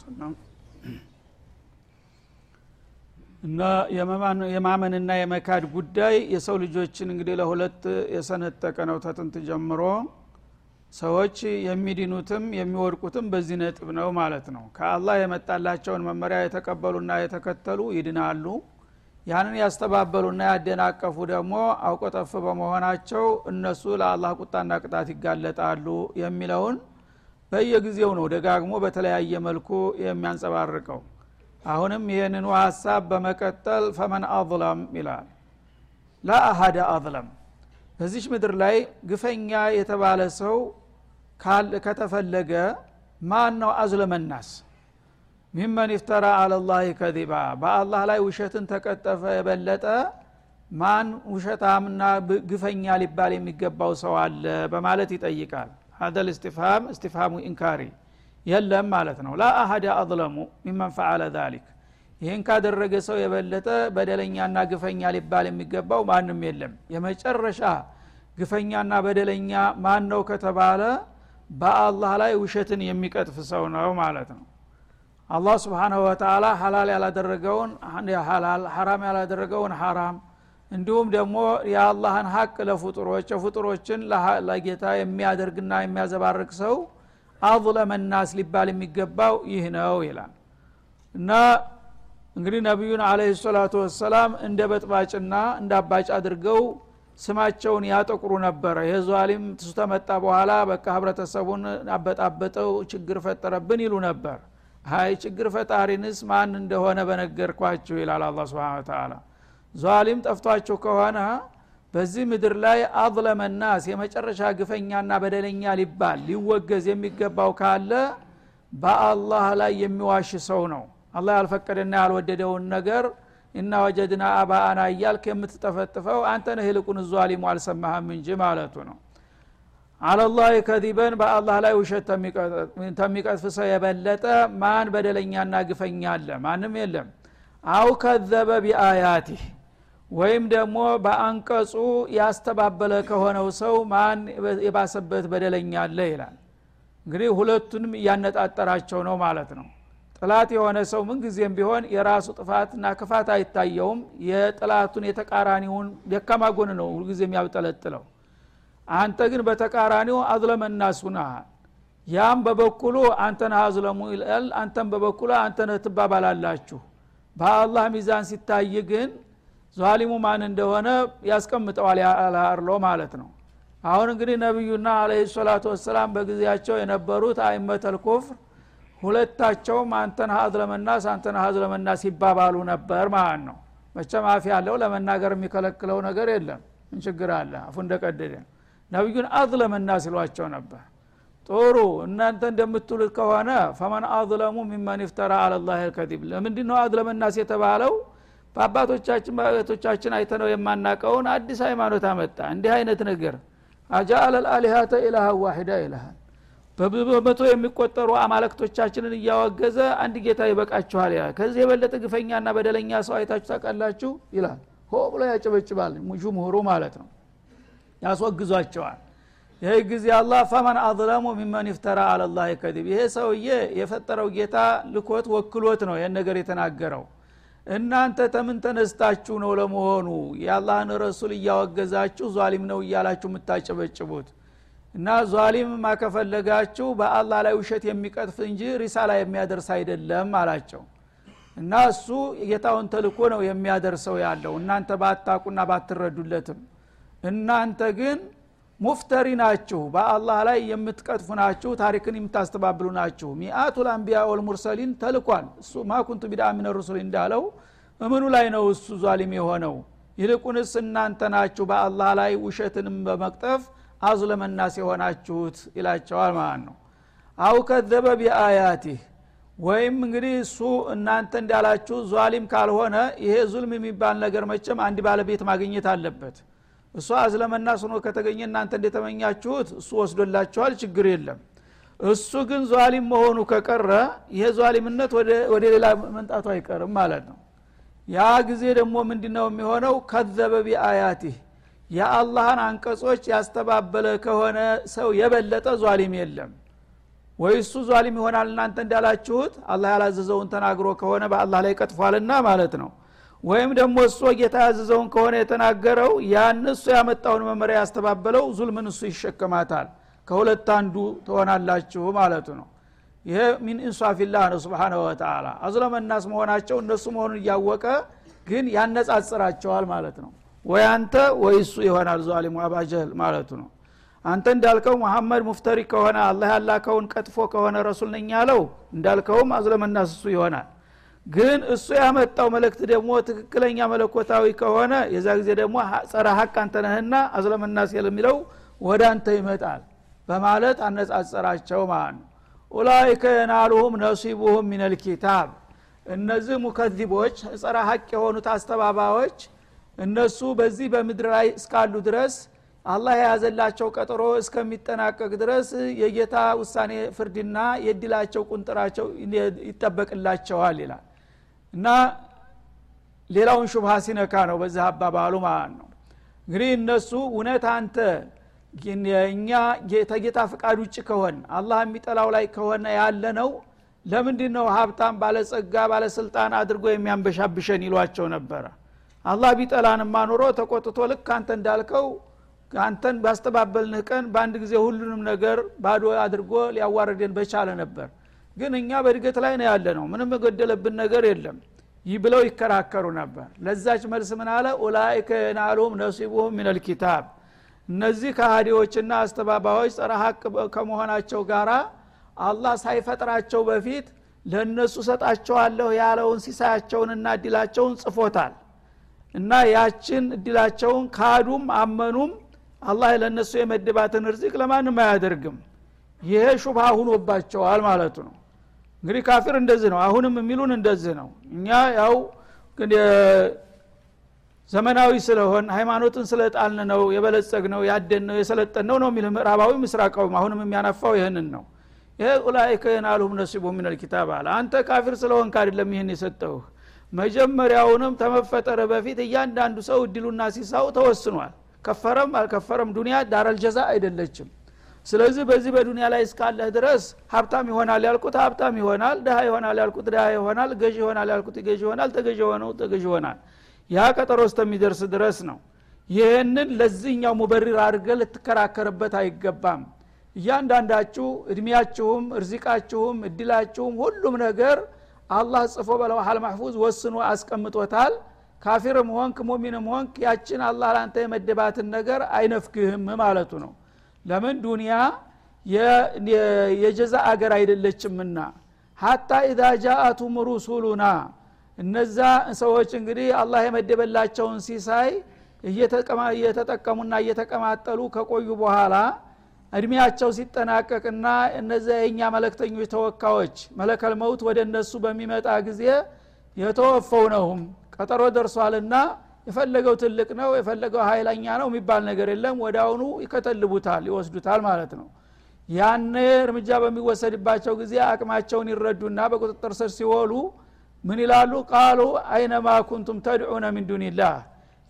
ሰለም እና የማመንና የመካድ ጉዳይ የሰው ልጆችን እንግዲህ ለሁለት የሰነጠቀ ነው። ተጥንት ጀምሮ ሰዎች የሚድኑትም የሚወድቁትም በዚህ ነጥብ ነው ማለት ነው። ከአላህ የመጣላቸውን መመሪያ የተቀበሉና የተከተሉ ይድናሉ። ያንን ያስተባበሉና ያደናቀፉ ደግሞ አውቆጠፍ በመሆናቸው እነሱ ለአላህ ቁጣና ቅጣት ይጋለጣሉ የሚለውን በየጊዜው ነው ደጋግሞ በተለያየ መልኩ የሚያንጸባርቀው። አሁንም ይህንኑ ሀሳብ በመቀጠል ፈመን አظለም ይላል። ላ አظለም በዚች ምድር ላይ ግፈኛ የተባለ ሰው ከተፈለገ ማን ነው አዝለመናስ? ሚመን ይፍተራ አለላህ ከዚባ። በአላህ ላይ ውሸትን ተቀጠፈ የበለጠ ማን ውሸታምና ግፈኛ ሊባል የሚገባው ሰው አለ በማለት ይጠይቃል ሀደል እስቲፍሃም እስቲፍሃሙ ኢንካሪ የለም ማለት ነው. ላ አሀደ አظለሙ ሚመን ፈዓለ ይህን ካደረገ ሰው የበለጠ በደለኛና ግፈኛ ሊባል የሚገባው ማንም የለም። የመጨረሻ ግፈኛና በደለኛ ማን ነው ከተባለ በአላህ ላይ ውሸትን የሚቀጥፍ ሰው ነው ማለት ነው። አላህ ስብሓናሁ ወተላ ሀላል ያላደረገውን ሀላል ሐራም ያላደረገውን ሐራም እንዲሁም ደግሞ የአላህን ሀቅ ለፍጡሮች የፍጡሮችን ለጌታ የሚያደርግና የሚያዘባርቅ ሰው አظለመ ናስ ሊባል የሚገባው ይህ ነው ይላል። እና እንግዲህ ነቢዩን አለህ ሰላቱ ወሰላም እንደ በጥባጭና እንደ አባጭ አድርገው ስማቸውን ያጠቁሩ ነበረ። ይህ ዟሊም ትሱ ተመጣ በኋላ በቃ ህብረተሰቡን አበጣበጠው ችግር ፈጠረብን ይሉ ነበር። ሀይ ችግር ፈጣሪንስ ማን እንደሆነ በነገርኳችሁ ይላል አላ ስብን ተላ ዟሊም ጠፍቷችሁ ከሆነ በዚህ ምድር ላይ አظለመ ናስ የመጨረሻ ግፈኛና በደለኛ ሊባል ሊወገዝ የሚገባው ካለ በአላህ ላይ የሚዋሽ ሰው ነው። አላህ ያልፈቀደና ያልወደደውን ነገር እና ወጀድና አባአና እያልክ የምትጠፈጥፈው አንተ ነህ ይልቁን ዟሊሙ አልሰማህም እንጂ ማለቱ ነው። አለላህ ከዚበን በአላህ ላይ ውሸት ተሚቀጥፍ ሰው የበለጠ ማን በደለኛና ግፈኛ አለ? ማንም የለም። አው ከዘበ ቢአያቲህ ወይም ደግሞ በአንቀጹ ያስተባበለ ከሆነው ሰው ማን የባሰበት በደለኛ አለ ይላል። እንግዲህ ሁለቱንም እያነጣጠራቸው ነው ማለት ነው። ጥላት የሆነ ሰው ምንጊዜም ቢሆን የራሱ ጥፋትና ክፋት አይታየውም። የጥላቱን የተቃራኒውን ደካማ ጎን ነው ሁልጊዜ የሚያብጠለጥለው አንተ ግን በተቃራኒው አዝለመናስ ሁናሃል ያም በበኩሉ አንተን አዝለሙ ይላል አንተን በበኩሉ አንተነ ትባባላላችሁ። በአላህ ሚዛን ሲታይ ግን ዛሊሙ ማን እንደሆነ ያስቀምጠዋል አላርሎ ማለት ነው። አሁን እንግዲህ ነቢዩና አለህ ሰላቱ ወሰላም በጊዜያቸው የነበሩት አይመተል ኩፍር ሁለታቸውም አንተን ሀዝለመናስ አንተን ሀዝለመናስ ይባባሉ ነበር ማለት ነው። መቸም አፍ ያለው ለመናገር የሚከለክለው ነገር የለም። ምን ችግር አለ? አፉ እንደቀደደ ነቢዩን አዝለመናስ ይሏቸው ነበር። ጥሩ እናንተ እንደምትሉት ከሆነ ፈመን አዝለሙ ሚመን ይፍተራ አለላህ ልከዚብ ለምንድ ነው አዝለመናስ የተባለው በአባቶቻችን በአባቶቻችን አይተነው የማናቀውን አዲስ ሃይማኖት አመጣ። እንዲህ አይነት ነገር አጃአለ ልአሊሀተ ኢላሃ ዋሂዳ ይልሃል። በመቶ የሚቆጠሩ አማለክቶቻችንን እያወገዘ አንድ ጌታ ይበቃችኋል ይላል። ከዚህ የበለጠ ግፈኛና በደለኛ ሰው አይታችሁ ታውቃላችሁ ይላል። ሆ ብሎ ያጨበጭባል። ጅምሁሩ ማለት ነው። ያስወግዟቸዋል። ይህ ጊዜ አላህ ፈመን አظለሙ ሚመን ይፍተራ አለላህ ከዚብ ይሄ ሰውዬ የፈጠረው ጌታ ልኮት ወክሎት ነው ይህን ነገር የተናገረው እናንተ ተምን ተነስታችሁ ነው ለመሆኑ? የአላህን ረሱል እያወገዛችሁ ዟሊም ነው እያላችሁ የምታጨበጭቡት? እና ዟሊም ማከፈለጋችሁ በአላህ ላይ ውሸት የሚቀጥፍ እንጂ ሪሳላ የሚያደርስ አይደለም አላቸው። እና እሱ ጌታውን ተልኮ ነው የሚያደርሰው ያለው። እናንተ ባታቁና ባትረዱለትም። እናንተ ግን ሙፍተሪ ናችሁ በአላህ ላይ የምትቀጥፉ ናችሁ ታሪክን የምታስተባብሉ ናችሁ። ሚአቱ ልአንቢያ ወልሙርሰሊን ተልኳል። እሱ ማኩንቱ ቢዳ ሚነ ሩሱል እንዳለው እምኑ ላይ ነው እሱ ዟሊም የሆነው? ይልቁንስ እናንተ ናችሁ በአላህ ላይ ውሸትንም በመቅጠፍ አዝለመናስ የሆናችሁት ይላቸዋል ማለት ነው። አው ከዘበ ቢአያቲህ ወይም እንግዲህ እሱ እናንተ እንዳላችሁ ዟሊም ካልሆነ ይሄ ዙልም የሚባል ነገር መቸም አንድ ባለቤት ማግኘት አለበት እሱ አዝለመናስ ሆኖ ከተገኘ እናንተ እንደተመኛችሁት እሱ ወስዶላችኋል ችግር የለም። እሱ ግን ዟሊም መሆኑ ከቀረ ይሄ ዟሊምነት ወደ ሌላ መንጣቱ አይቀርም ማለት ነው። ያ ጊዜ ደግሞ ምንድ ነው የሚሆነው? ከዘበ ቢአያቲህ የአላህን አንቀጾች ያስተባበለ ከሆነ ሰው የበለጠ ዟሊም የለም። ወይ እሱ ዟሊም ይሆናል እናንተ እንዳላችሁት አላህ ያላዘዘውን ተናግሮ ከሆነ በአላህ ላይ ቀጥፏልና ማለት ነው ወይም ደግሞ እሱ ጌታ ያዘዘውን ከሆነ የተናገረው ያን እሱ ያመጣውን መመሪያ ያስተባበለው ዙልምን እሱ ይሸከማታል። ከሁለት አንዱ ትሆናላችሁ ማለቱ ነው። ይሄ ሚን ኢንሷፊላህ ነው ስብሓናሁ ወተላ አዝለመናስ መሆናቸው እነሱ መሆኑን እያወቀ ግን ያነጻጽራቸዋል ማለት ነው። ወይ አንተ ወይ እሱ ይሆናል ዛሊሙ አባጀህል ማለቱ ነው። አንተ እንዳልከው መሐመድ ሙፍተሪ ከሆነ አላህ ያላከውን ቀጥፎ ከሆነ ረሱል ነኝ ያለው እንዳልከውም አዝለመናስ እሱ ይሆናል ግን እሱ ያመጣው መልእክት ደግሞ ትክክለኛ መለኮታዊ ከሆነ የዛ ጊዜ ደግሞ ጸረ ሀቅ አንተ ነህና አዝለመናስ የሚለው ወደ አንተ ይመጣል በማለት አነጻጸራቸው ማለት ነው። ኡላይከ የናሉሁም ነሲቡሁም ሚነል ኪታብ። እነዚህ ሙከዚቦች ጸረ ሀቅ የሆኑት አስተባባዮች እነሱ በዚህ በምድር ላይ እስካሉ ድረስ አላህ የያዘላቸው ቀጠሮ እስከሚጠናቀቅ ድረስ የጌታ ውሳኔ ፍርድና የድላቸው ቁንጥራቸው ይጠበቅላቸዋል ይላል እና ሌላውን ሹብሃ ሲነካ ነው በዚህ አባባሉ ማለት ነው። እንግዲህ እነሱ እውነት አንተ እኛ ተጌታ ፍቃድ ውጭ ከሆን አላህ የሚጠላው ላይ ከሆነ ያለ ነው ለምንድ ነው ሀብታም ባለጸጋ ባለስልጣን አድርጎ የሚያንበሻብሸን ይሏቸው ነበረ። አላህ ቢጠላንማ ኑሮ ተቆጥቶ ልክ አንተ እንዳልከው አንተን ባስተባበልንህ ቀን በአንድ ጊዜ ሁሉንም ነገር ባዶ አድርጎ ሊያዋረደን በቻለ ነበር ግን እኛ በእድገት ላይ ነው ያለ ነው ምንም የጎደለብን ነገር የለም። ይህ ብለው ይከራከሩ ነበር። ለዛች መልስ ምን አለ? ኡላይከ የናሉሁም ነሲቡሁም ሚነል እነዚህ ከሃዲዎችና አስተባባዮች ጸረ ሀቅ ከመሆናቸው ጋር አላህ ሳይፈጥራቸው በፊት ለእነሱ ሰጣቸዋለሁ ያለውን ሲሳያቸውንና እድላቸውን ጽፎታል። እና ያችን እድላቸውን ካዱም አመኑም አላህ ለእነሱ የመድባትን ርዚቅ ለማንም አያደርግም። ይሄ ሹብሃ ሁኖባቸዋል ማለቱ ነው እንግዲህ ካፊር እንደዚህ ነው አሁንም የሚሉን እንደዚህ ነው። እኛ ያው ዘመናዊ ስለሆን ሃይማኖትን ስለጣልን ነው የበለጸግ ነው ያደን ነው የሰለጠን ነው ነው የሚል ምዕራባዊ ምስራቃዊም አሁንም የሚያነፋው ይህንን ነው። ይሄ ኡላይከ የናሉሁም ነሲቡ ልኪታብ አለ። አንተ ካፊር ስለሆንክ አይደለም ይህን የሰጠውህ መጀመሪያውንም ተመፈጠረ በፊት እያንዳንዱ ሰው እድሉና ሲሳው ተወስኗል። ከፈረም አልከፈረም ዱኒያ ዳረል ጀዛ አይደለችም ስለዚህ በዚህ በዱኒያ ላይ እስካለህ ድረስ ሀብታም ይሆናል ያልኩት ሀብታም ይሆናል ድሃ ይሆናል ያልኩት ድሃ ይሆናል ገዥ ይሆናል ያልኩት ገዥ ይሆናል ተገዥ የሆነው ተገዥ ይሆናል። ያ ቀጠሮ እስከሚደርስ ድረስ ነው። ይህንን ለዚህኛው ሙበሪር አድርገ ልትከራከርበት አይገባም። እያንዳንዳችሁ እድሜያችሁም እርዚቃችሁም እድላችሁም ሁሉም ነገር አላህ ጽፎ በለውሃል ማሕፉዝ ወስኖ አስቀምጦታል። ካፊርም ሆንክ ሙሚንም ሆንክ ያችን አላህ ለአንተ የመደባትን ነገር አይነፍግህም ማለቱ ነው ለምን ዱንያ የጀዛ አገር አይደለችምና? ሀታ ኢዛ ጃአቱም ሩሱሉና። እነዛ ሰዎች እንግዲህ አላህ የመደበላቸውን ሲሳይ እየተጠቀሙና እየተቀማጠሉ ከቆዩ በኋላ እድሜያቸው ሲጠናቀቅና እነዚያ የእኛ መለክተኞች ተወካዮች መለከል መውት ወደ እነሱ በሚመጣ ጊዜ የተወፈው ነውም። ቀጠሮ ደርሷልና የፈለገው ትልቅ ነው የፈለገው ሀይለኛ ነው የሚባል ነገር የለም። ወደ አሁኑ ይከተልቡታል ይወስዱታል ማለት ነው። ያን እርምጃ በሚወሰድባቸው ጊዜ አቅማቸውን ይረዱና በቁጥጥር ስር ሲወሉ ምን ይላሉ? ቃሉ አይነማ ኩንቱም ተድዑነ ሚን ዱኒላህ።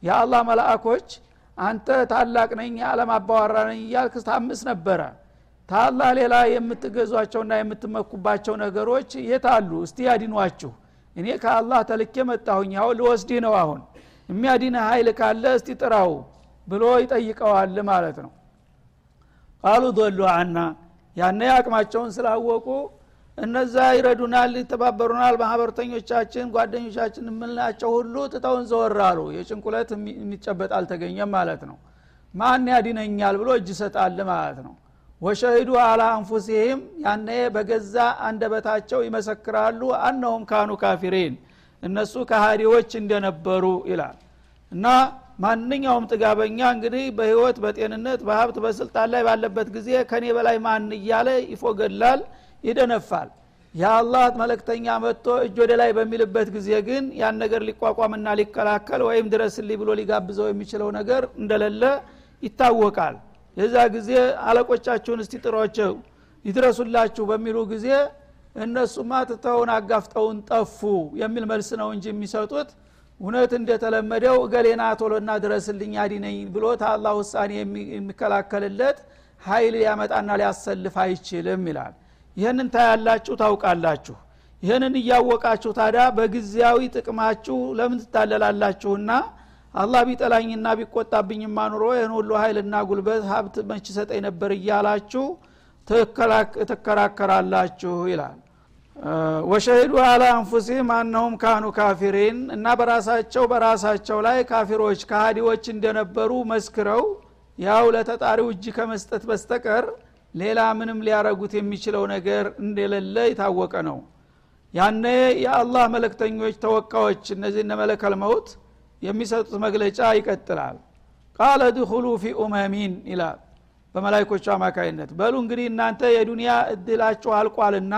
የአላህ መላእኮች አንተ ታላቅ ነኝ የዓለም አባዋራ ነኝ እያልክ ታምስ ነበረ። ታላህ ሌላ የምትገዟቸውና የምትመኩባቸው ነገሮች የት አሉ? እስቲ ያዲኗችሁ። እኔ ከአላህ ተልኬ መጣሁኝ። አሁን ልወስድህ ነው አሁን የሚያዲነ ኃይል ካለ እስቲ ጥራው ብሎ ይጠይቀዋል ማለት ነው። ቃሉ ዶሉ አና ያነ አቅማቸውን ስላወቁ እነዛ ይረዱናል ይተባበሩናል። ማህበርተኞቻችን ጓደኞቻችን የምንላቸው ሁሉ ትተውን ዘወራሉ የጭንቁለት የሚጨበጥ አልተገኘም ማለት ነው። ማን ያድነኛል ብሎ እጅ ሰጣል ማለት ነው። ወሸሂዱ አላ አንፉሲህም ያነ በገዛ አንደበታቸው ይመሰክራሉ። አነሁም ካኑ ካፊሪን እነሱ ከሃዲዎች እንደነበሩ ይላል። እና ማንኛውም ጥጋበኛ እንግዲህ በህይወት በጤንነት በሀብት በስልጣን ላይ ባለበት ጊዜ ከኔ በላይ ማን እያለ ይፎገላል ይደነፋል? የአላህ መለክተኛ መጥቶ እጅ ወደ ላይ በሚልበት ጊዜ ግን ያን ነገር ሊቋቋምና ሊከላከል ወይም ድረስልኝ ብሎ ሊጋብዘው የሚችለው ነገር እንደሌለ ይታወቃል። የዛ ጊዜ አለቆቻችሁን እስቲ ጥሯቸው ይድረሱላችሁ በሚሉ ጊዜ እነሱማ ትተውን አጋፍጠውን ጠፉ የሚል መልስ ነው እንጂ የሚሰጡት። እውነት እንደተለመደው እገሌና ቶሎና ድረስልኝ አዲነኝ ብሎ ታላህ ውሳኔ የሚከላከልለት ሀይል ሊያመጣና ሊያሰልፍ አይችልም ይላል። ይህንን ታያላችሁ ታውቃላችሁ። ይህንን እያወቃችሁ ታዲያ በጊዜያዊ ጥቅማችሁ ለምን ትታለላላችሁና? አላህ ቢጠላኝና ቢቆጣብኝማ ኑሮ ይህን ሁሉ ኃይልና ጉልበት ሀብት መች ሰጠኝ ነበር እያላችሁ ትከራከራላችሁ ይላል ወሸሂዱ አላ አንፉሲህም አነሁም ካኑ ካፊሪን እና በራሳቸው በራሳቸው ላይ ካፊሮች ከሃዲዎች እንደነበሩ መስክረው ያው ለተጣሪው እጅ ከመስጠት በስተቀር ሌላ ምንም ሊያረጉት የሚችለው ነገር እንደሌለ የታወቀ ነው። ያነ የአላህ መለክተኞች ተወካዮች እነዚህ እነ መለከል መውት የሚሰጡት መግለጫ ይቀጥላል። ቃለ ድኹሉ ፊ ኡመሚን ይላል በመላይኮቹ አማካይነት። በሉ እንግዲህ እናንተ የዱንያ እድላችሁ አልቋልና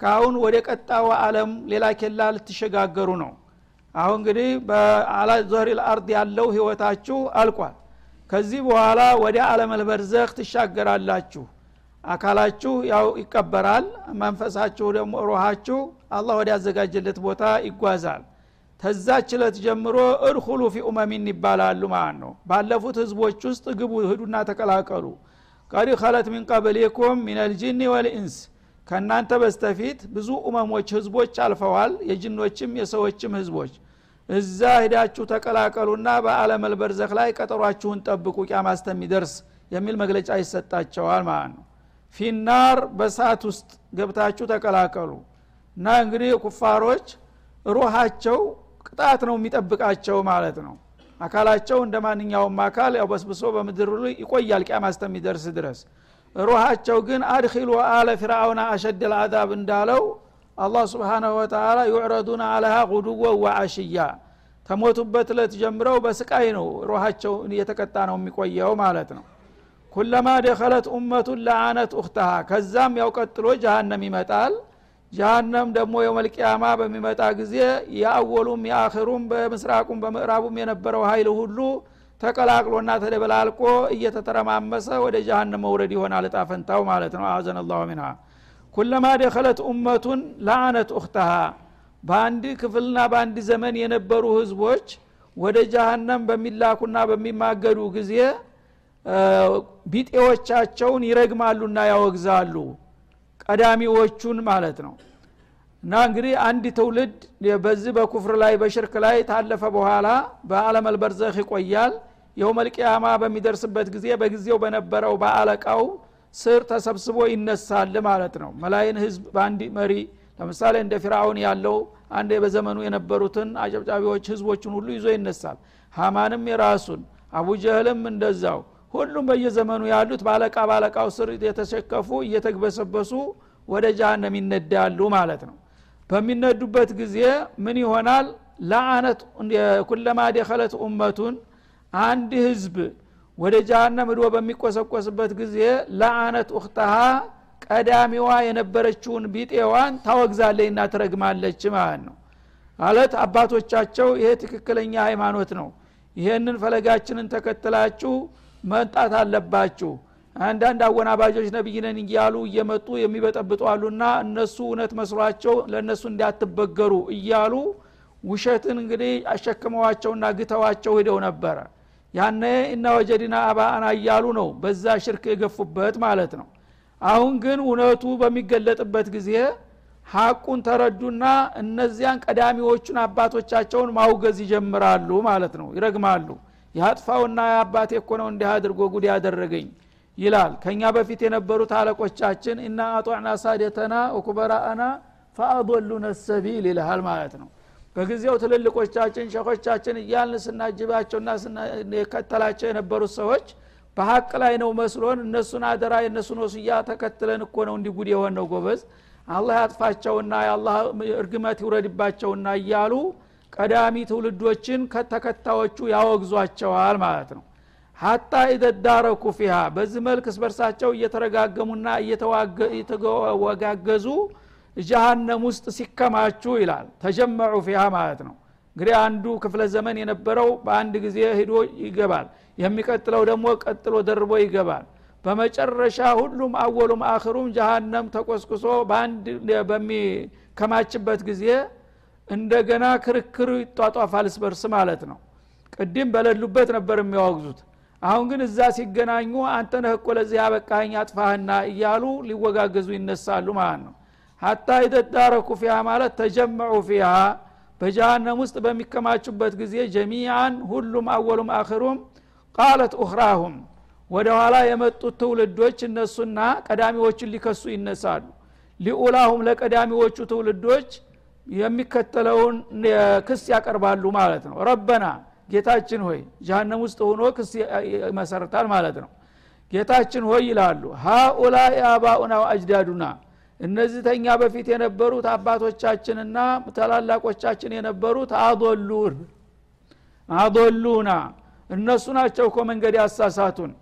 ከአሁን ወደ ቀጣው አለም ሌላ ኬላ ልትሸጋገሩ ነው። አሁን እንግዲህ በአላ ዞህሪ ልአርድ ያለው ህይወታችሁ አልቋል። ከዚህ በኋላ ወደ አለመልበርዘህ ትሻገራላችሁ። አካላችሁ ያው ይቀበራል መንፈሳችሁ ደግሞ ሮሃችሁ አላህ ወደ ያዘጋጀለት ቦታ ይጓዛል። ተዛች ለት ጀምሮ እድኩሉ ፊ ኡመሚን ይባላሉ ማለት ነው። ባለፉት ህዝቦች ውስጥ ግቡ ህዱና ተቀላቀሉ። ቀድ ከለት ሚን ቀብሊኩም ሚን አልጅኒ ወልኢንስ ከእናንተ በስተፊት ብዙ ኡመሞች ህዝቦች አልፈዋል የጅኖችም የሰዎችም ህዝቦች። እዛ ሂዳችሁ ተቀላቀሉና በአለም አልበርዘክ ላይ ቀጠሯችሁን ጠብቁ ቂያማ የሚል መግለጫ ይሰጣቸዋል ማለት ነው። ፊናር በሳት ውስጥ ገብታችሁ ተቀላቀሉ እና እንግዲህ ኩፋሮች ሩሃቸው ቅጣት ነው የሚጠብቃቸው ማለት ነው። አካላቸው እንደ ማንኛውም አካል ያው በስብሶ በምድር ይቆያል ቂያማ ድረስ ሩሃቸው ግን አድኪሉ አለ ፊርአውና አሸድ ልአዛብ እንዳለው አላህ ስብሓናሁ ወተላ ዩዕረዱና አለሃ ጉዱወ ወአሽያ ተሞቱበት እለት ጀምረው በስቃይ ነው ሩሃቸው እየተቀጣ ነው የሚቆየው ማለት ነው። ኩለማ ደኸለት ኡመቱን ለአነት ኡክተሃ ከዛም ያው ቀጥሎ ጀሃነም ይመጣል። ጀሃነም ደግሞ የመልቅያማ በሚመጣ ጊዜ የአወሉም የአኽሩም በምስራቁም በምዕራቡም የነበረው ሀይል ሁሉ ተቀላቅሎና ተደበላልቆ እየተተረማመሰ ወደ ጀሃነም መውረድ ይሆናል እጣ ማለት ነው። አዘን አላሁ ሚንሃ። ኩለማ ደኸለት ኡመቱን ለአነት ኡክተሃ በአንድ ክፍልና በአንድ ዘመን የነበሩ ህዝቦች ወደ ጀሃነም በሚላኩና በሚማገዱ ጊዜ ቢጤዎቻቸውን ይረግማሉና ያወግዛሉ። ቀዳሚዎቹን ማለት ነው። እና እንግዲህ አንድ ትውልድ በዚህ በኩፍር ላይ በሽርክ ላይ ታለፈ በኋላ በአለም አልበርዘህ ይቆያል የውመልቅያማ በሚደርስበት ጊዜ በጊዜው በነበረው በአለቃው ስር ተሰብስቦ ይነሳል ማለት ነው። መላይን ህዝብ በአንድ መሪ ለምሳሌ እንደ ፊርአውን ያለው አንድ በዘመኑ የነበሩትን አጨብጫቢዎች ህዝቦችን ሁሉ ይዞ ይነሳል። ሀማንም የራሱን አቡጀህልም እንደዛው። ሁሉም በየዘመኑ ያሉት ባለቃ ባለቃው ስር የተሸከፉ እየተግበሰበሱ ወደ ጃሃንም ይነዳሉ ማለት ነው። በሚነዱበት ጊዜ ምን ይሆናል? ለአነት ኩለማ ደኸለት ኡመቱን አንድ ህዝብ ወደ ጃሃንም ህዶ በሚቆሰቆስበት ጊዜ ለአነት ኡክተሃ ቀዳሚዋ የነበረችውን ቢጤዋን ታወግዛለችና ትረግማለች ማለት ነው። ማለት አባቶቻቸው ይሄ ትክክለኛ ሃይማኖት ነው። ይሄንን ፈለጋችንን ተከትላችሁ መምጣት አለባችሁ። አንዳንድ አወናባጆች ነቢይነን እያሉ እየመጡ የሚበጠብጡ እነሱ እውነት መስሏቸው ለእነሱ እንዳትበገሩ እያሉ ውሸትን እንግዲህ አሸክመዋቸውና ግተዋቸው ሂደው ነበረ ያነ እና ወጀዲና አባአና እያሉ ነው በዛ ሽርክ የገፉበት ማለት ነው። አሁን ግን እውነቱ በሚገለጥበት ጊዜ ሀቁን ተረዱና እነዚያን ቀዳሚዎቹን አባቶቻቸውን ማውገዝ ይጀምራሉ ማለት ነው። ይረግማሉ። የአጥፋውና የአባቴ እኮ ነው እንዲህ አድርጎ ጉድ ያደረገኝ ይላል። ከኛ በፊት የነበሩት አለቆቻችን እና አጧዕና ሳደተና ወኩበራአና ፈአضሉነ ሰቢል ይልሃል ማለት ነው በጊዜው ትልልቆቻችን ሸኾቻችን እያልን ስናጅባቸውና ስንከተላቸው የነበሩት ሰዎች በሀቅ ላይ ነው መስሎን እነሱን አደራ የእነሱን ወስያ ተከትለን እኮ ነው እንዲጉድ የሆነው ጎበዝ። አላህ ያጥፋቸውና የአላህ እርግመት ይውረድባቸውና እያሉ ቀዳሚ ትውልዶችን ከተከታዮቹ ያወግዟቸዋል ማለት ነው። ሀታ ኢደዳረኩ ፊሃ በዚህ መልክ እስበርሳቸው እየተረጋገሙና እየተወጋገዙ ጀሃነም ውስጥ ሲከማቹ ይላል። ተጀመዑ ፊሃ ማለት ነው። እንግዲህ አንዱ ክፍለ ዘመን የነበረው በአንድ ጊዜ ሂዶ ይገባል። የሚቀጥለው ደግሞ ቀጥሎ ደርቦ ይገባል። በመጨረሻ ሁሉም አወሉም አክሩም ጀሃነም ተቆስቁሶ በአንድ በሚከማችበት ጊዜ እንደገና ክርክር ይጧጧፋል ስበርስ ማለት ነው። ቅድም በሌሉበት ነበር የሚያወግዙት። አሁን ግን እዛ ሲገናኙ አንተ ነህ እኮ ለዚህ ያበቃኸኝ አጥፋህና እያሉ ሊወጋገዙ ይነሳሉ ማለት ነው ሀታ ይተዳረኩ ፊሃ ማለት ተጀመዑ ፊሃ በጀሃነም ውስጥ በሚከማቹበት ጊዜ ጀሚዓን ሁሉም አወሉም አክሩም ቃለት ኡኽራሁም ወደ ኋላ የመጡት ትውልዶች እነሱና ቀዳሚዎችን ሊከሱ ይነሳሉ። ሊኡላሁም ለቀዳሚዎቹ ትውልዶች የሚከተለውን ክስ ያቀርባሉ ማለት ነው። ረበና ጌታችን ሆይ ጀሃነም ውስጥ ሆኖ ክስ ይመሰርታል ማለት ነው። ጌታችን ሆይ ይላሉ ሃኡላ አባኡና ወአጅዳዱና እነዚህ ተኛ በፊት የነበሩት አባቶቻችንና ታላላቆቻችን የነበሩት አዶሉን አዶሉና እነሱ ናቸው እኮ መንገድ ያሳሳቱን።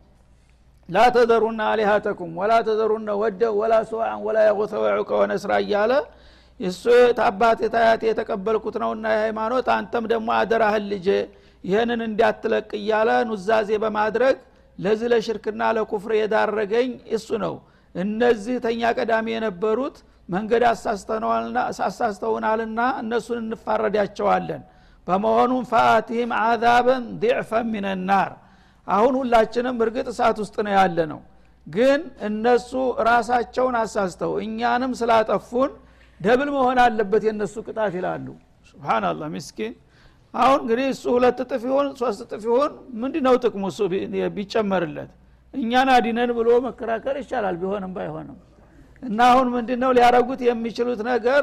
ላ ተዘሩና አሊሃተኩም ወላ ተዘሩነ ወደ ወላ ስዋዕን ወላ የቁተ ወዑቀ ወነስራ እያለ እሱ ታባት የታያት የተቀበልኩት ነውና የሃይማኖት አንተም ደግሞ አደራህን ልጄ ይህንን እንዲያትለቅ እያለ ኑዛዜ በማድረግ ለዚህ ለሽርክና ለኩፍር የዳረገኝ እሱ ነው እነዚህ ተኛ ቀዳሚ የነበሩት መንገድ አሳስተውናልና እነሱን እንፋረዳቸዋለን። በመሆኑም ፈአቲህም አዛበን ዲዕፈን ሚነናር አሁን ሁላችንም እርግጥ እሳት ውስጥ ነው ያለ ነው ግን እነሱ ራሳቸውን አሳስተው እኛንም ስላጠፉን double መሆን አለበት የእነሱ ቅጣት ይላሉ። ሀስቡናላህ ምስኪን። አሁን እንግዲህ እሱ ሁለት እጥፍ ይሆን ሶስት እጥፍ ይሆን ምንድ ነው ጥቅሙ እሱ ቢጨመርለት እኛን አዲነን ብሎ መከራከር ይቻላል። ቢሆንም ባይሆንም እና አሁን ምንድ ነው ሊያረጉት የሚችሉት ነገር?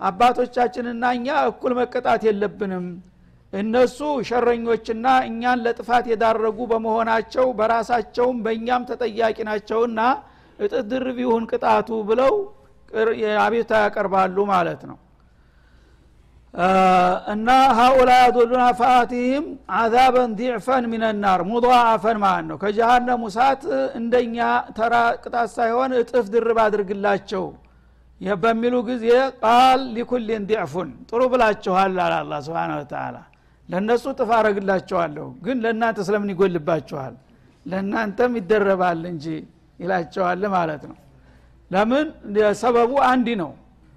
አባቶቻችንና እኛ እኩል መቀጣት የለብንም። እነሱ ሸረኞችና እኛን ለጥፋት የዳረጉ በመሆናቸው በራሳቸውም በእኛም ተጠያቂ ናቸውና እጥፍ ድርብ ይሁን ቅጣቱ ብለው አቤቱታ ያቀርባሉ ማለት ነው እና ሀኡላ ያዶሉና ፈአቲህም አዛበን ዲዕፈን ሚነናር ሙضዋአፈን ማለት ነው. ከጀሃነም እሳት እንደኛ ተራ ቅጣት ሳይሆን እጥፍ ድርብ አድርግላቸው በሚሉ ጊዜ ቃል ሊኩልን ዲዕፉን ጥሩ ብላችኋል አለ አላ ስብን ተላ ለእነሱ ጥፍ አረግላቸዋለሁ ግን ለእናንተ ስለምን ይጎልባችኋል? ለእናንተም ይደረባል እንጂ ይላቸዋል ማለት ነው። ለምን? ሰበቡ አንድ ነው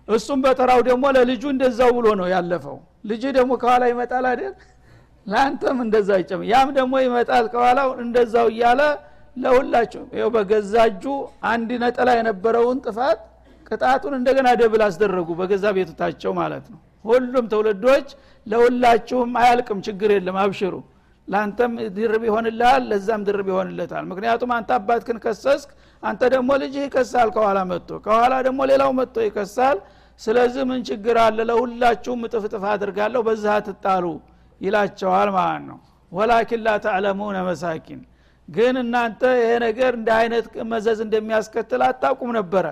እሱም በተራው ደግሞ ለልጁ እንደዛው ብሎ ነው ያለፈው። ልጅ ደግሞ ከኋላ ይመጣል አይደል? ለአንተም እንደዛ ይጨም ያም ደግሞ ይመጣል ከኋላው እንደዛው እያለ ለሁላችሁ ይው በገዛ እጁ አንድ ነጠላ የነበረውን ጥፋት ቅጣቱን እንደገና ደብል አስደረጉ በገዛ ቤቱታቸው ማለት ነው። ሁሉም ትውልዶች ለሁላችሁም አያልቅም ችግር የለም አብሽሩ። ለአንተም ድርብ ይሆንልሃል ለዛም ድርብ ይሆንለታል። ምክንያቱም አንተ አባትክን ከሰስክ አንተ ደግሞ ልጅህ ይከሳል ከኋላ መጥቶ። ከኋላ ደግሞ ሌላው መጥቶ ይከሳል ስለዚህ ምን ችግር አለ? ለሁላችሁም እጥፍ እጥፍ አድርጋለሁ በዛ ትጣሉ ይላቸዋል ማለት ነው። ወላኪን ላ ተዕለሙነ መሳኪን። ግን እናንተ ይሄ ነገር እንደ አይነት መዘዝ እንደሚያስከትል አታውቁም ነበረ።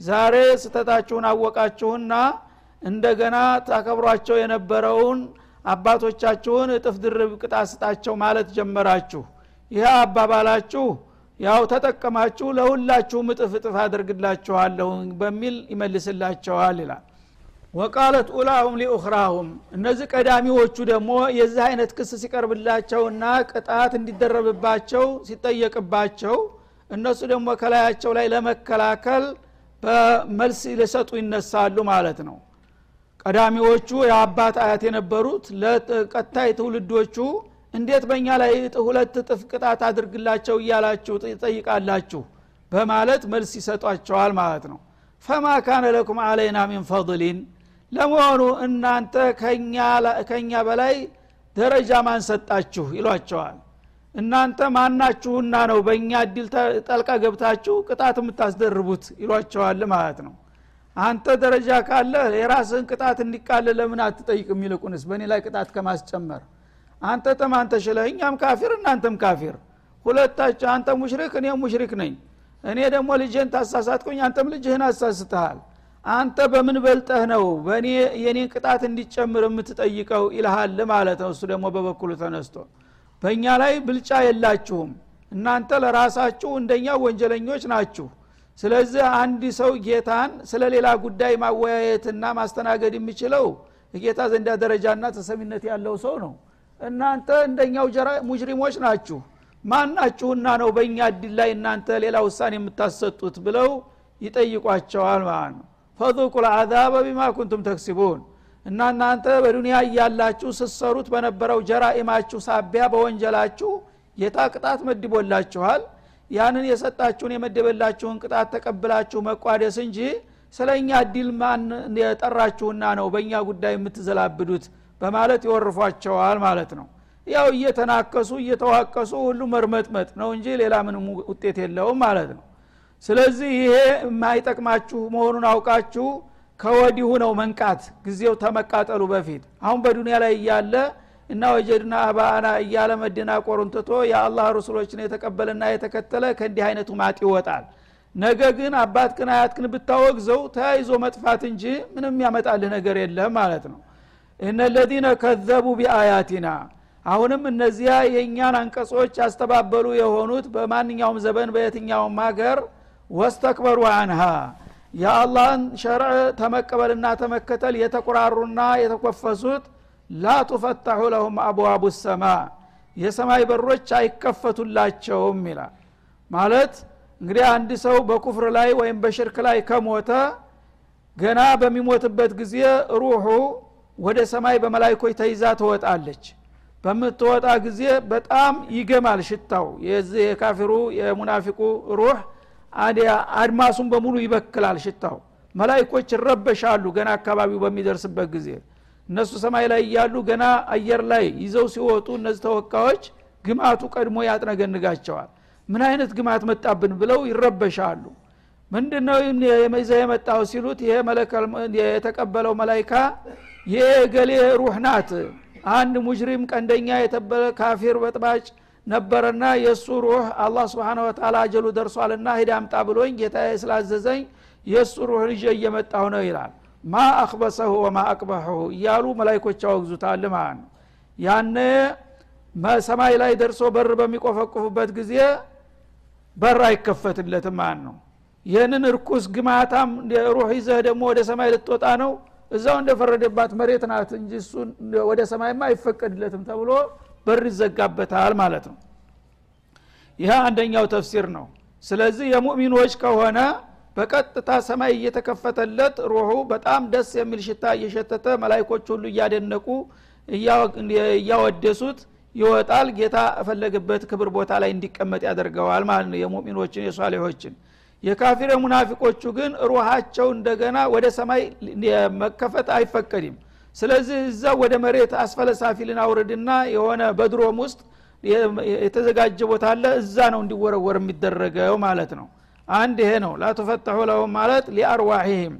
ዛሬ ስተታችሁን አወቃችሁና እንደገና ታከብሯቸው የነበረውን አባቶቻችሁን እጥፍ ድርብ ቅጣት ስጣቸው ማለት ጀመራችሁ። ይህ አባባላችሁ ያው ተጠቀማችሁ ለሁላችሁም እጥፍ እጥፍ አድርግላችኋለሁ በሚል ይመልስላቸዋል ይላል። ወቃለት ኡላሁም ሊኡኽራሁም እነዚህ ቀዳሚዎቹ ደግሞ የዚህ አይነት ክስ ሲቀርብላቸውና ቅጣት እንዲደረብባቸው ሲጠየቅባቸው እነሱ ደግሞ ከላያቸው ላይ ለመከላከል በመልስ ሊሰጡ ይነሳሉ ማለት ነው። ቀዳሚዎቹ የአባት አያት የነበሩት ለቀጣይ ትውልዶቹ እንዴት በእኛ ላይ ሁለት እጥፍ ቅጣት አድርግላቸው እያላችሁ ትጠይቃላችሁ? በማለት መልስ ይሰጧቸዋል ማለት ነው። ፈማ ካነ ለኩም አለይና ሚን ፈضሊን ለመሆኑ እናንተ ከኛ በላይ ደረጃ ማን ሰጣችሁ? ይሏቸዋል። እናንተ ማናችሁና ነው በእኛ እድል ጠልቃ ገብታችሁ ቅጣት የምታስደርቡት? ይሏቸዋል ማለት ነው። አንተ ደረጃ ካለ የራስህን ቅጣት እንዲቃለ ለምን አትጠይቅም? ይልቁንስ በእኔ ላይ ቅጣት ከማስጨመር አንተ ተማን ተሽለህ እኛም ካፊር እናንተም ካፊር። ሁለታቸው አንተ ሙሽሪክ እኔ ሙሽሪክ ነኝ። እኔ ደግሞ ልጅህን ታሳሳትኩኝ አንተም ልጅህን አሳስተሃል። አንተ በምን በልጠህ ነው በእኔ የኔን ቅጣት እንዲጨምር የምትጠይቀው? ይልሃል ማለት ነው። እሱ ደግሞ በበኩሉ ተነስቶ በእኛ ላይ ብልጫ የላችሁም። እናንተ ለራሳችሁ እንደኛ ወንጀለኞች ናችሁ። ስለዚህ አንድ ሰው ጌታን ስለ ሌላ ጉዳይ ማወያየትና ማስተናገድ የሚችለው የጌታ ዘንዳ ደረጃና ተሰሚነት ያለው ሰው ነው እናንተ እንደኛው ሙጅሪሞች ናችሁ። ማናችሁና ነው በእኛ እድል ላይ እናንተ ሌላ ውሳኔ የምታሰጡት? ብለው ይጠይቋቸዋል ማለት ነው። ፈذቁ ልአዛበ ቢማ ኩንቱም ተክሲቡን። እና እናንተ በዱንያ እያላችሁ ስትሰሩት በነበረው ጀራኢማችሁ ሳቢያ በወንጀላችሁ ጌታ ቅጣት መድቦላችኋል። ያንን የሰጣችሁን የመደበላችሁን ቅጣት ተቀብላችሁ መቋደስ እንጂ ስለ እኛ እድል ማን የጠራችሁና ነው በእኛ ጉዳይ የምትዘላብዱት በማለት ይወርፏቸዋል ማለት ነው። ያው እየተናከሱ እየተዋቀሱ ሁሉ መርመጥመጥ ነው እንጂ ሌላ ምንም ውጤት የለውም ማለት ነው። ስለዚህ ይሄ የማይጠቅማችሁ መሆኑን አውቃችሁ ከወዲሁ ነው መንቃት ጊዜው ተመቃጠሉ በፊት። አሁን በዱንያ ላይ እያለ እና ወጀድና አባአና እያለ መደናቆሩን ትቶ የአላህ ረሱሎችን የተቀበለና የተከተለ ከእንዲህ አይነቱ ማጥ ይወጣል። ነገ ግን አባትክን አያትክን ብታወግዘው ተያይዞ መጥፋት እንጂ ምንም ያመጣልህ ነገር የለም ማለት ነው እነ ለዚነ ከዘቡ ቢአያቲና። አሁንም እነዚያ የእኛን አንቀጾች ያስተባበሉ የሆኑት በማንኛውም ዘበን በየትኛውም ሀገር ወስተክበሩ አንሃ። የአላህን ሸርዕ ተመቀበልና ተመከተል የተቆራሩና የተኮፈሱት ላ ቱፈታሑ ለሁም አብዋቡ ሰማ። የሰማይ በሮች አይከፈቱላቸውም ይላል። ማለት እንግዲህ አንድ ሰው በኩፍር ላይ ወይም በሽርክ ላይ ከሞተ ገና በሚሞትበት ጊዜ ሩሑ ወደ ሰማይ በመላይኮች ተይዛ ትወጣለች። በምትወጣ ጊዜ በጣም ይገማል ሽታው። የዚህ የካፊሩ የሙናፊቁ ሩህ አድማሱን በሙሉ ይበክላል ሽታው። መላይኮች ይረበሻሉ ገና አካባቢው በሚደርስበት ጊዜ። እነሱ ሰማይ ላይ እያሉ ገና አየር ላይ ይዘው ሲወጡ እነዚህ ተወካዮች ግማቱ ቀድሞ ያጥነገንጋቸዋል። ምን አይነት ግማት መጣብን ብለው ይረበሻሉ። ምንድነው ይዘ የመጣው ሲሉት ይሄ የተቀበለው መላይካ የገሌ ሩህ ናት። አንድ ሙጅሪም ቀንደኛ የተበለ ካፊር በጥባጭ ነበረና የእሱ ሩህ አላህ ስብን ወተላ አጀሉ ደርሷልና ሂድ አምጣ ብሎኝ ጌታ ስላዘዘኝ የእሱ ሩህ ልጅ እየመጣሁ ነው ይላል። ማ አክበሰሁ ወማ አቅበሁ እያሉ መላይኮች ያወግዙታል ማለት ነው። ያነ ሰማይ ላይ ደርሶ በር በሚቆፈቁፉበት ጊዜ በር አይከፈትለትም ማለት ነው። ይህንን እርኩስ ግማታም ሩህ ይዘህ ደግሞ ወደ ሰማይ ልትወጣ ነው እዛው እንደፈረደባት መሬት ናት እንጂ እሱ ወደ ሰማይማ አይፈቀድለትም ተብሎ በር ይዘጋበታል ማለት ነው። ይህ አንደኛው ተፍሲር ነው። ስለዚህ የሙእሚኖች ከሆነ በቀጥታ ሰማይ እየተከፈተለት ሩሑ በጣም ደስ የሚል ሽታ እየሸተተ መላይኮች ሁሉ እያደነቁ እያወደሱት ይወጣል። ጌታ እፈለግበት ክብር ቦታ ላይ እንዲቀመጥ ያደርገዋል ማለት ነው የሙእሚኖችን የሷሌሆችን የካፊር ሙናፊቆቹ ግን ሩሃቸው እንደገና ወደ ሰማይ መከፈት አይፈቀድም። ስለዚህ እዛ ወደ መሬት አስፈለ ሳፊልን አውርድና የሆነ በድሮም ውስጥ የተዘጋጀ ቦታ አለ። እዛ ነው እንዲወረወር የሚደረገው ማለት ነው። አንድ ይሄ ነው። ላቱፈተሑ ለሁም ማለት ሊአርዋሂህም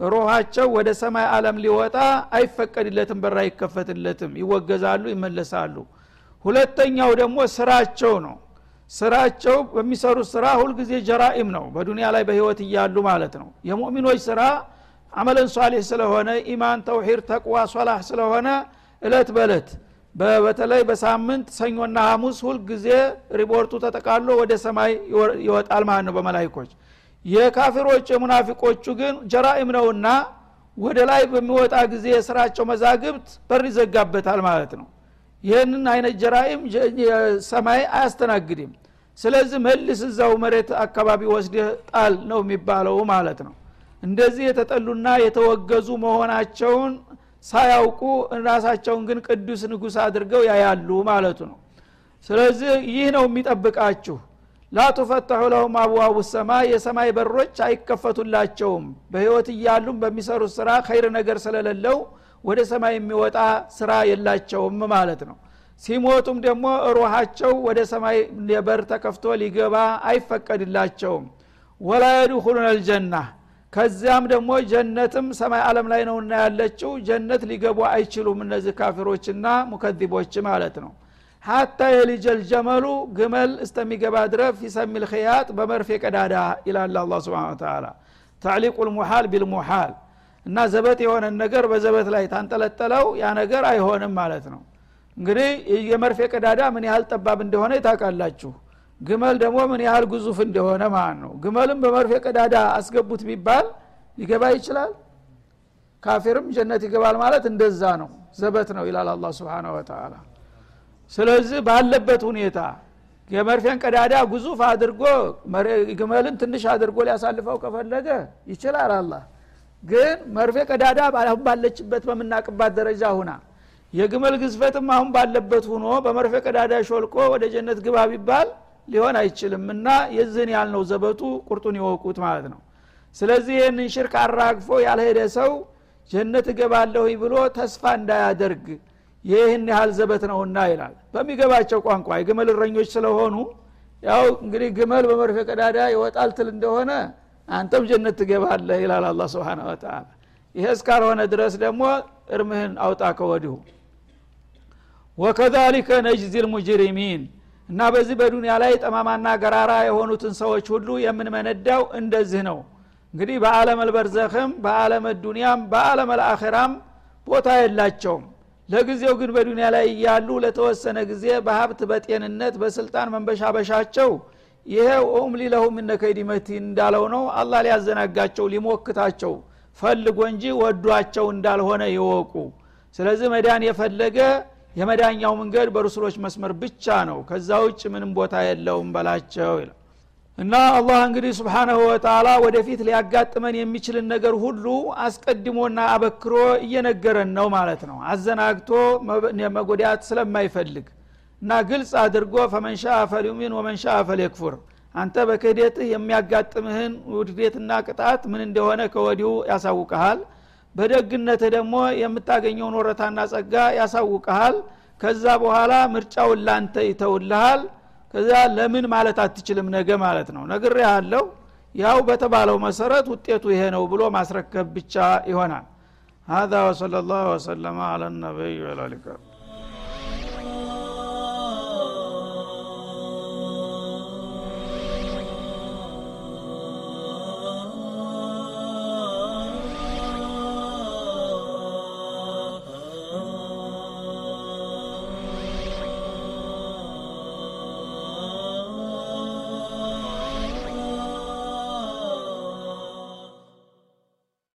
ሮሃቸው ወደ ሰማይ አለም ሊወጣ አይፈቀድለትም በር አይከፈትለትም። ይወገዛሉ ይመለሳሉ። ሁለተኛው ደግሞ ስራቸው ነው ስራቸው በሚሰሩት ስራ ሁልጊዜ ጀራኢም ነው። በዱንያ ላይ በህይወት እያሉ ማለት ነው። የሙእሚኖች ስራ አመለን ሷሌህ ስለሆነ ኢማን ተውሂድ ተቅዋ ሶላህ ስለሆነ እለት በእለት በተለይ በሳምንት ሰኞና ሐሙስ ሁልጊዜ ሪፖርቱ ተጠቃሎ ወደ ሰማይ ይወጣል ማለት ነው በመላይኮች የካፊሮች የሙናፊቆቹ ግን ጀራኢም ነውና ወደ ላይ በሚወጣ ጊዜ የስራቸው መዛግብት በር ይዘጋበታል ማለት ነው ይህንን አይነት ጀራኢም ሰማይ አያስተናግድም። ስለዚህ መልስ እዛው መሬት አካባቢ ወስደህ ጣል ነው የሚባለው ማለት ነው። እንደዚህ የተጠሉና የተወገዙ መሆናቸውን ሳያውቁ ራሳቸውን ግን ቅዱስ ንጉስ አድርገው ያያሉ ማለቱ ነው። ስለዚህ ይህ ነው የሚጠብቃችሁ። ላቱፈተሑ ለሁም አብዋቡ ሰማ የሰማይ በሮች አይከፈቱላቸውም። በህይወት እያሉም በሚሰሩት ስራ ኸይር ነገር ስለሌለው ወደ ሰማይ የሚወጣ ስራ የላቸውም ማለት ነው። ሲሞቱም ደግሞ ሩሃቸው ወደ ሰማይ በር ተከፍቶ ሊገባ አይፈቀድላቸውም። ወላ የድኩሉን አልጀና ከዚያም ደግሞ ጀነትም ሰማይ አለም ላይ ነውና ያለችው ጀነት ሊገቡ አይችሉም እነዚህ ካፊሮችና ሙከዚቦች ማለት ነው። ሀታ የልጀል ጀመሉ ግመል እስተሚገባ ድረስ ፊሰሚል ክያጥ በመርፌ ቀዳዳ ይላል አላ ስብን ተላ ታዕሊቁ ልሙሓል ቢልሙሓል እና ዘበት የሆነን ነገር በዘበት ላይ ታንጠለጠለው ያ ነገር አይሆንም ማለት ነው። እንግዲህ የመርፌ ቀዳዳ ምን ያህል ጠባብ እንደሆነ ይታውቃላችሁ ግመል ደግሞ ምን ያህል ግዙፍ እንደሆነ ማለት ነው። ግመልም በመርፌ ቀዳዳ አስገቡት ቢባል ሊገባ ይችላል? ካፊርም ጀነት ይገባል ማለት እንደዛ ነው። ዘበት ነው ይላል አላ ስብን ወተላ ስለዚህ ባለበት ሁኔታ የመርፌን ቀዳዳ ግዙፍ አድርጎ ግመልን ትንሽ አድርጎ ሊያሳልፈው ከፈለገ ይችላል አላህ ግን መርፌ ቀዳዳ ባለችበት በምናቅባት ደረጃ ሁና የግመል ግዝፈትም አሁን ባለበት ሁኖ በመርፌ ቀዳዳ ሾልኮ ወደ ጀነት ግባ ቢባል ሊሆን አይችልም እና የዝህን ያልነው ዘበቱ ቁርጡን ይወቁት ማለት ነው። ስለዚህ ይህንን ሽርክ አራግፎ ያልሄደ ሰው ጀነት እገባለሁ ብሎ ተስፋ እንዳያደርግ ይህን ያህል ዘበት ነውና ይላል። በሚገባቸው ቋንቋ የግመል እረኞች ስለሆኑ ያው እንግዲህ ግመል በመርፌ ቀዳዳ ይወጣል ትል እንደሆነ አንተም ጀነት ትገባለህ ይላል አላ ስብን ወተላ ይሄ እስካልሆነ ድረስ ደግሞ እርምህን አውጣ ከወዲሁ። ወከዛሊከ ነጅዚ ልሙጅሪሚን እና በዚህ በዱንያ ላይ ጠማማና ገራራ የሆኑትን ሰዎች ሁሉ የምንመነዳው እንደዚህ ነው። እንግዲህ በአለም አልበርዘኽም በአለም ዱንያም በአለም አልአኸራም ቦታ የላቸውም። ለጊዜው ግን በዱንያ ላይ እያሉ ለተወሰነ ጊዜ በሀብት በጤንነት በስልጣን መንበሻበሻቸው ይሄ ኡምሊ ለሁም እነ ከይዲ መቲን እንዳለው ነው። አላህ ሊያዘናጋቸው ሊሞክታቸው ፈልጎ እንጂ ወዷቸው እንዳልሆነ ይወቁ። ስለዚህ መዳን የፈለገ የመዳኛው መንገድ በሩስሎች መስመር ብቻ ነው። ከዛ ውጭ ምንም ቦታ የለውም በላቸው ይላል። እና አላህ እንግዲህ ስብሓናሁ ወተላ ወደፊት ሊያጋጥመን የሚችልን ነገር ሁሉ አስቀድሞና አበክሮ እየነገረን ነው ማለት ነው። አዘናግቶ መጎዳት ስለማይፈልግ እና ግልጽ አድርጎ ፈመንሻ ፈሊዩሚን ወመንሻ ፈሊክፉር አንተ በክህደትህ የሚያጋጥምህን ውድዴትና ቅጣት ምን እንደሆነ ከወዲሁ ያሳውቀሃል በደግነትህ ደግሞ የምታገኘውን ወረታና ጸጋ ያሳውቀሃል ከዛ በኋላ ምርጫውን ላንተ ይተውልሃል ከዛ ለምን ማለት አትችልም ነገ ማለት ነው ነግር ያለው ያው በተባለው መሰረት ውጤቱ ይሄ ነው ብሎ ማስረከብ ብቻ ይሆናል هذا وصلى الله وسلم على النبي وعلى اله